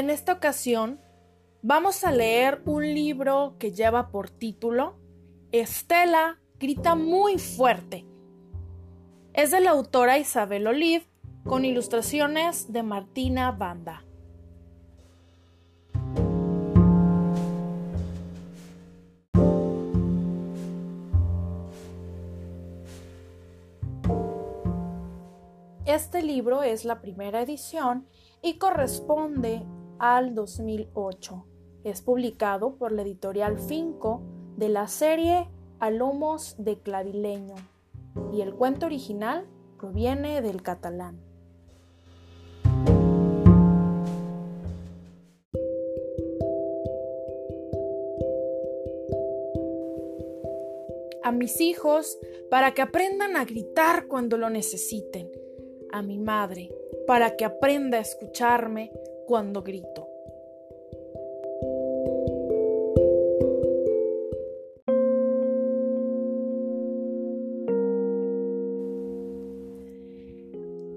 En esta ocasión vamos a leer un libro que lleva por título Estela grita muy fuerte. Es de la autora Isabel Olive con ilustraciones de Martina Banda. Este libro es la primera edición y corresponde al 2008. Es publicado por la editorial Finco de la serie Alomos de Clavileño y el cuento original proviene del catalán. A mis hijos para que aprendan a gritar cuando lo necesiten. A mi madre para que aprenda a escucharme cuando grito.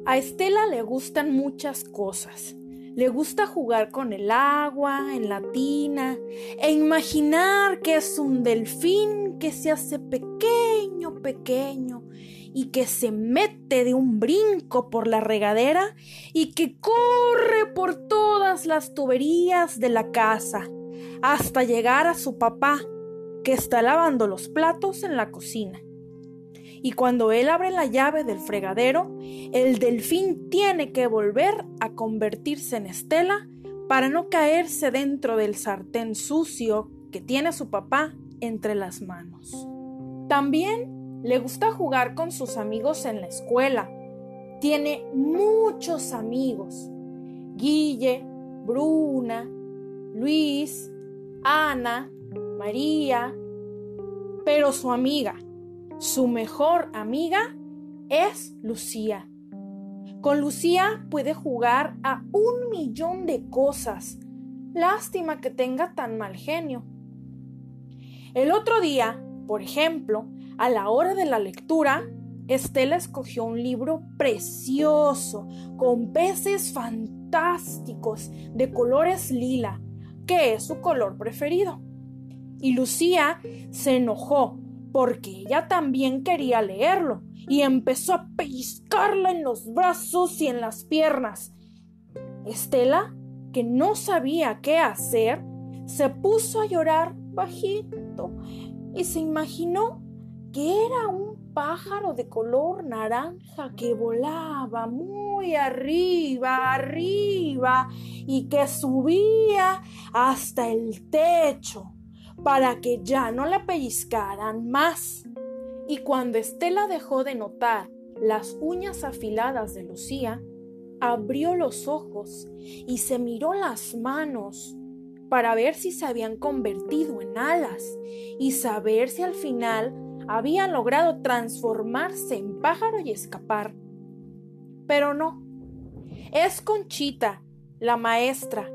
A Estela le gustan muchas cosas. Le gusta jugar con el agua, en la tina, e imaginar que es un delfín que se hace pequeño, pequeño, y que se mete de un brinco por la regadera y que corre por todas las tuberías de la casa hasta llegar a su papá, que está lavando los platos en la cocina y cuando él abre la llave del fregadero, el delfín tiene que volver a convertirse en Estela para no caerse dentro del sartén sucio que tiene su papá entre las manos. También le gusta jugar con sus amigos en la escuela. Tiene muchos amigos. Guille, Bruna, Luis, Ana, María, pero su amiga, su mejor amiga es Lucía. Con Lucía puede jugar a un millón de cosas. Lástima que tenga tan mal genio. El otro día, por ejemplo, a la hora de la lectura, Estela escogió un libro precioso, con peces fantásticos, de colores lila, que es su color preferido. Y Lucía se enojó porque ella también quería leerlo y empezó a pellizcarla en los brazos y en las piernas. Estela, que no sabía qué hacer, se puso a llorar bajito y se imaginó que era un pájaro de color naranja que volaba muy arriba, arriba y que subía hasta el techo para que ya no la pellizcaran más. Y cuando Estela dejó de notar las uñas afiladas de Lucía, abrió los ojos y se miró las manos para ver si se habían convertido en alas y saber si al final había logrado transformarse en pájaro y escapar. Pero no, es Conchita, la maestra,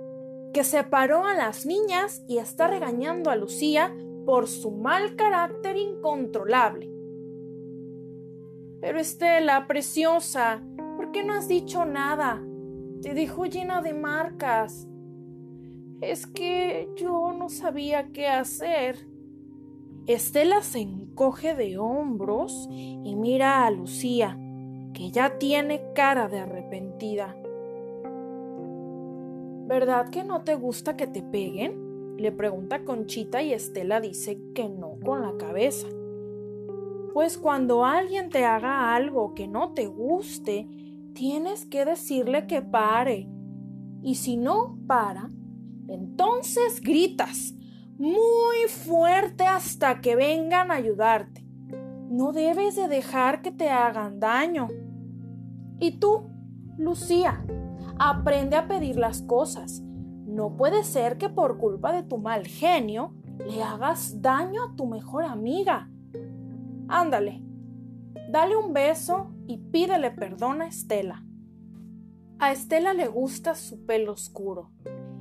que separó a las niñas y está regañando a Lucía por su mal carácter incontrolable. Pero Estela, preciosa, ¿por qué no has dicho nada? Te dejó llena de marcas. Es que yo no sabía qué hacer. Estela se encoge de hombros y mira a Lucía, que ya tiene cara de arrepentida. ¿Verdad que no te gusta que te peguen? Le pregunta Conchita y Estela dice que no con la cabeza. Pues cuando alguien te haga algo que no te guste, tienes que decirle que pare. Y si no para, entonces gritas muy fuerte hasta que vengan a ayudarte. No debes de dejar que te hagan daño. ¿Y tú, Lucía? Aprende a pedir las cosas. No puede ser que por culpa de tu mal genio le hagas daño a tu mejor amiga. Ándale, dale un beso y pídele perdón a Estela. A Estela le gusta su pelo oscuro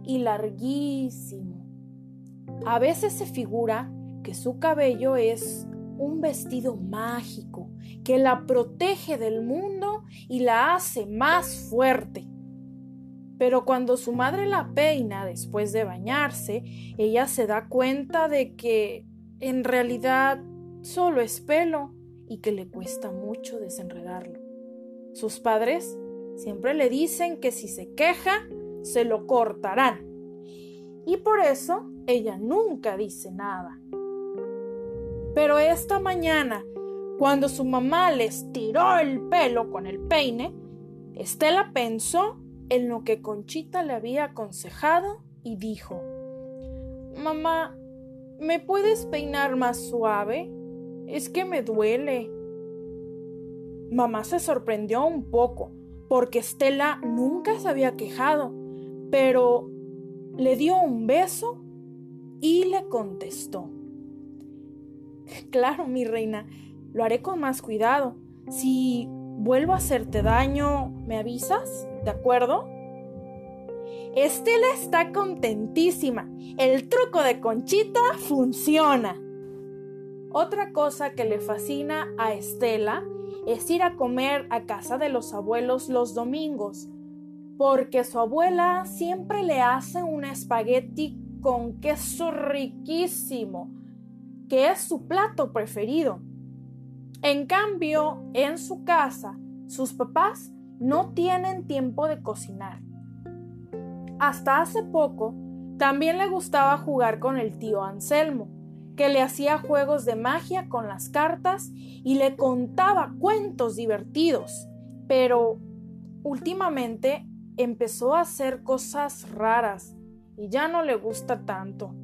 y larguísimo. A veces se figura que su cabello es un vestido mágico que la protege del mundo y la hace más fuerte. Pero cuando su madre la peina después de bañarse, ella se da cuenta de que en realidad solo es pelo y que le cuesta mucho desenredarlo. Sus padres siempre le dicen que si se queja, se lo cortarán. Y por eso ella nunca dice nada. Pero esta mañana, cuando su mamá les tiró el pelo con el peine, Estela pensó en lo que Conchita le había aconsejado y dijo, Mamá, ¿me puedes peinar más suave? Es que me duele. Mamá se sorprendió un poco, porque Estela nunca se había quejado, pero le dio un beso y le contestó. Claro, mi reina, lo haré con más cuidado. Si vuelvo a hacerte daño, ¿me avisas? ¿De acuerdo? Estela está contentísima. El truco de Conchita funciona. Otra cosa que le fascina a Estela es ir a comer a casa de los abuelos los domingos, porque su abuela siempre le hace un espagueti con queso riquísimo, que es su plato preferido. En cambio, en su casa, sus papás no tienen tiempo de cocinar. Hasta hace poco, también le gustaba jugar con el tío Anselmo, que le hacía juegos de magia con las cartas y le contaba cuentos divertidos, pero últimamente empezó a hacer cosas raras y ya no le gusta tanto.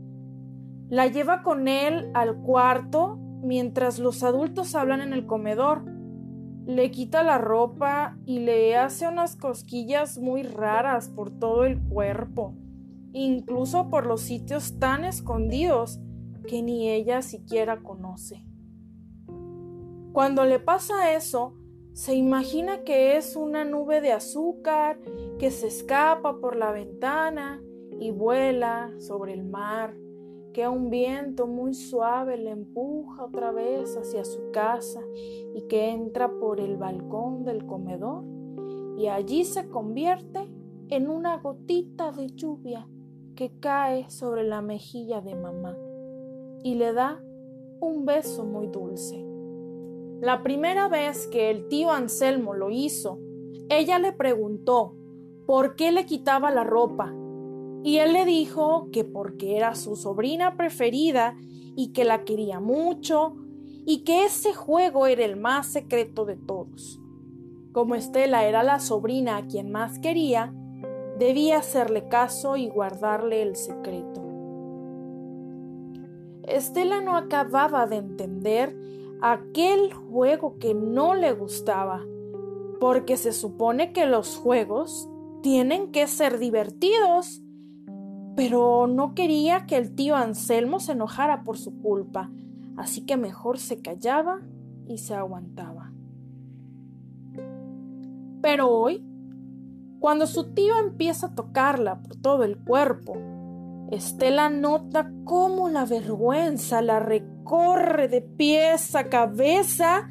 La lleva con él al cuarto mientras los adultos hablan en el comedor. Le quita la ropa y le hace unas cosquillas muy raras por todo el cuerpo, incluso por los sitios tan escondidos que ni ella siquiera conoce. Cuando le pasa eso, se imagina que es una nube de azúcar que se escapa por la ventana y vuela sobre el mar, que un viento muy suave le empuja otra vez hacia su casa y que entra por el balcón del comedor y allí se convierte en una gotita de lluvia que cae sobre la mejilla de mamá y le da un beso muy dulce. La primera vez que el tío Anselmo lo hizo, ella le preguntó por qué le quitaba la ropa y él le dijo que porque era su sobrina preferida y que la quería mucho y que ese juego era el más secreto de todos. Como Estela era la sobrina a quien más quería, debía hacerle caso y guardarle el secreto. Estela no acababa de entender aquel juego que no le gustaba, porque se supone que los juegos tienen que ser divertidos, pero no quería que el tío Anselmo se enojara por su culpa, así que mejor se callaba y se aguantaba. Pero hoy, cuando su tío empieza a tocarla por todo el cuerpo, Estela nota cómo la vergüenza la recorre de pies a cabeza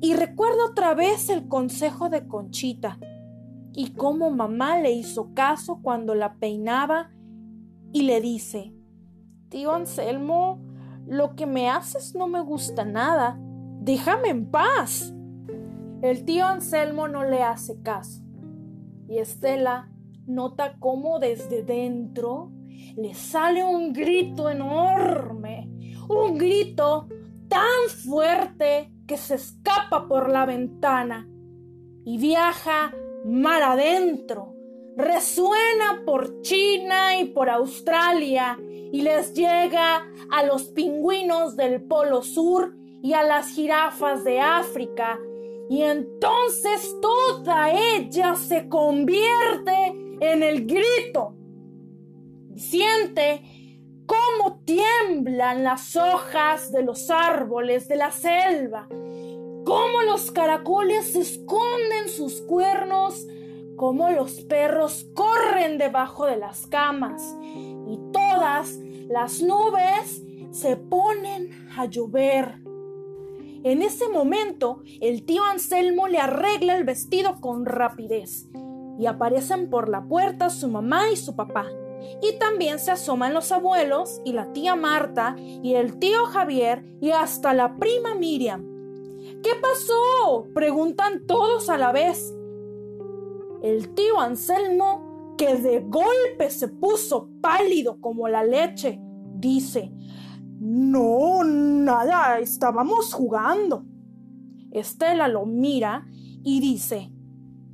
y recuerda otra vez el consejo de Conchita y cómo mamá le hizo caso cuando la peinaba y le dice, Tío Anselmo, lo que me haces no me gusta nada, déjame en paz. El tío Anselmo no le hace caso y Estela nota cómo desde dentro le sale un grito enorme, un grito tan fuerte que se escapa por la ventana y viaja mar adentro. Resuena por China y por Australia y les llega a los pingüinos del Polo Sur y a las jirafas de África. Y entonces toda ella se convierte en el grito Siente cómo tiemblan las hojas de los árboles de la selva, cómo los caracoles esconden sus cuernos, cómo los perros corren debajo de las camas y todas las nubes se ponen a llover. En ese momento, el tío Anselmo le arregla el vestido con rapidez y aparecen por la puerta su mamá y su papá. Y también se asoman los abuelos y la tía Marta y el tío Javier y hasta la prima Miriam. ¿Qué pasó? preguntan todos a la vez. El tío Anselmo, que de golpe se puso pálido como la leche, dice, no, nada, estábamos jugando. Estela lo mira y dice,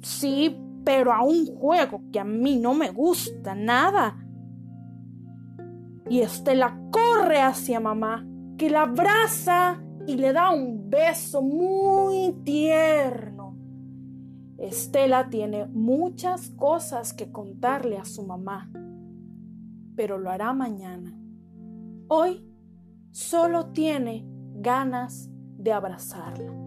sí, pero a un juego que a mí no me gusta nada. Y Estela corre hacia mamá, que la abraza y le da un beso muy tierno. Estela tiene muchas cosas que contarle a su mamá, pero lo hará mañana. Hoy solo tiene ganas de abrazarla.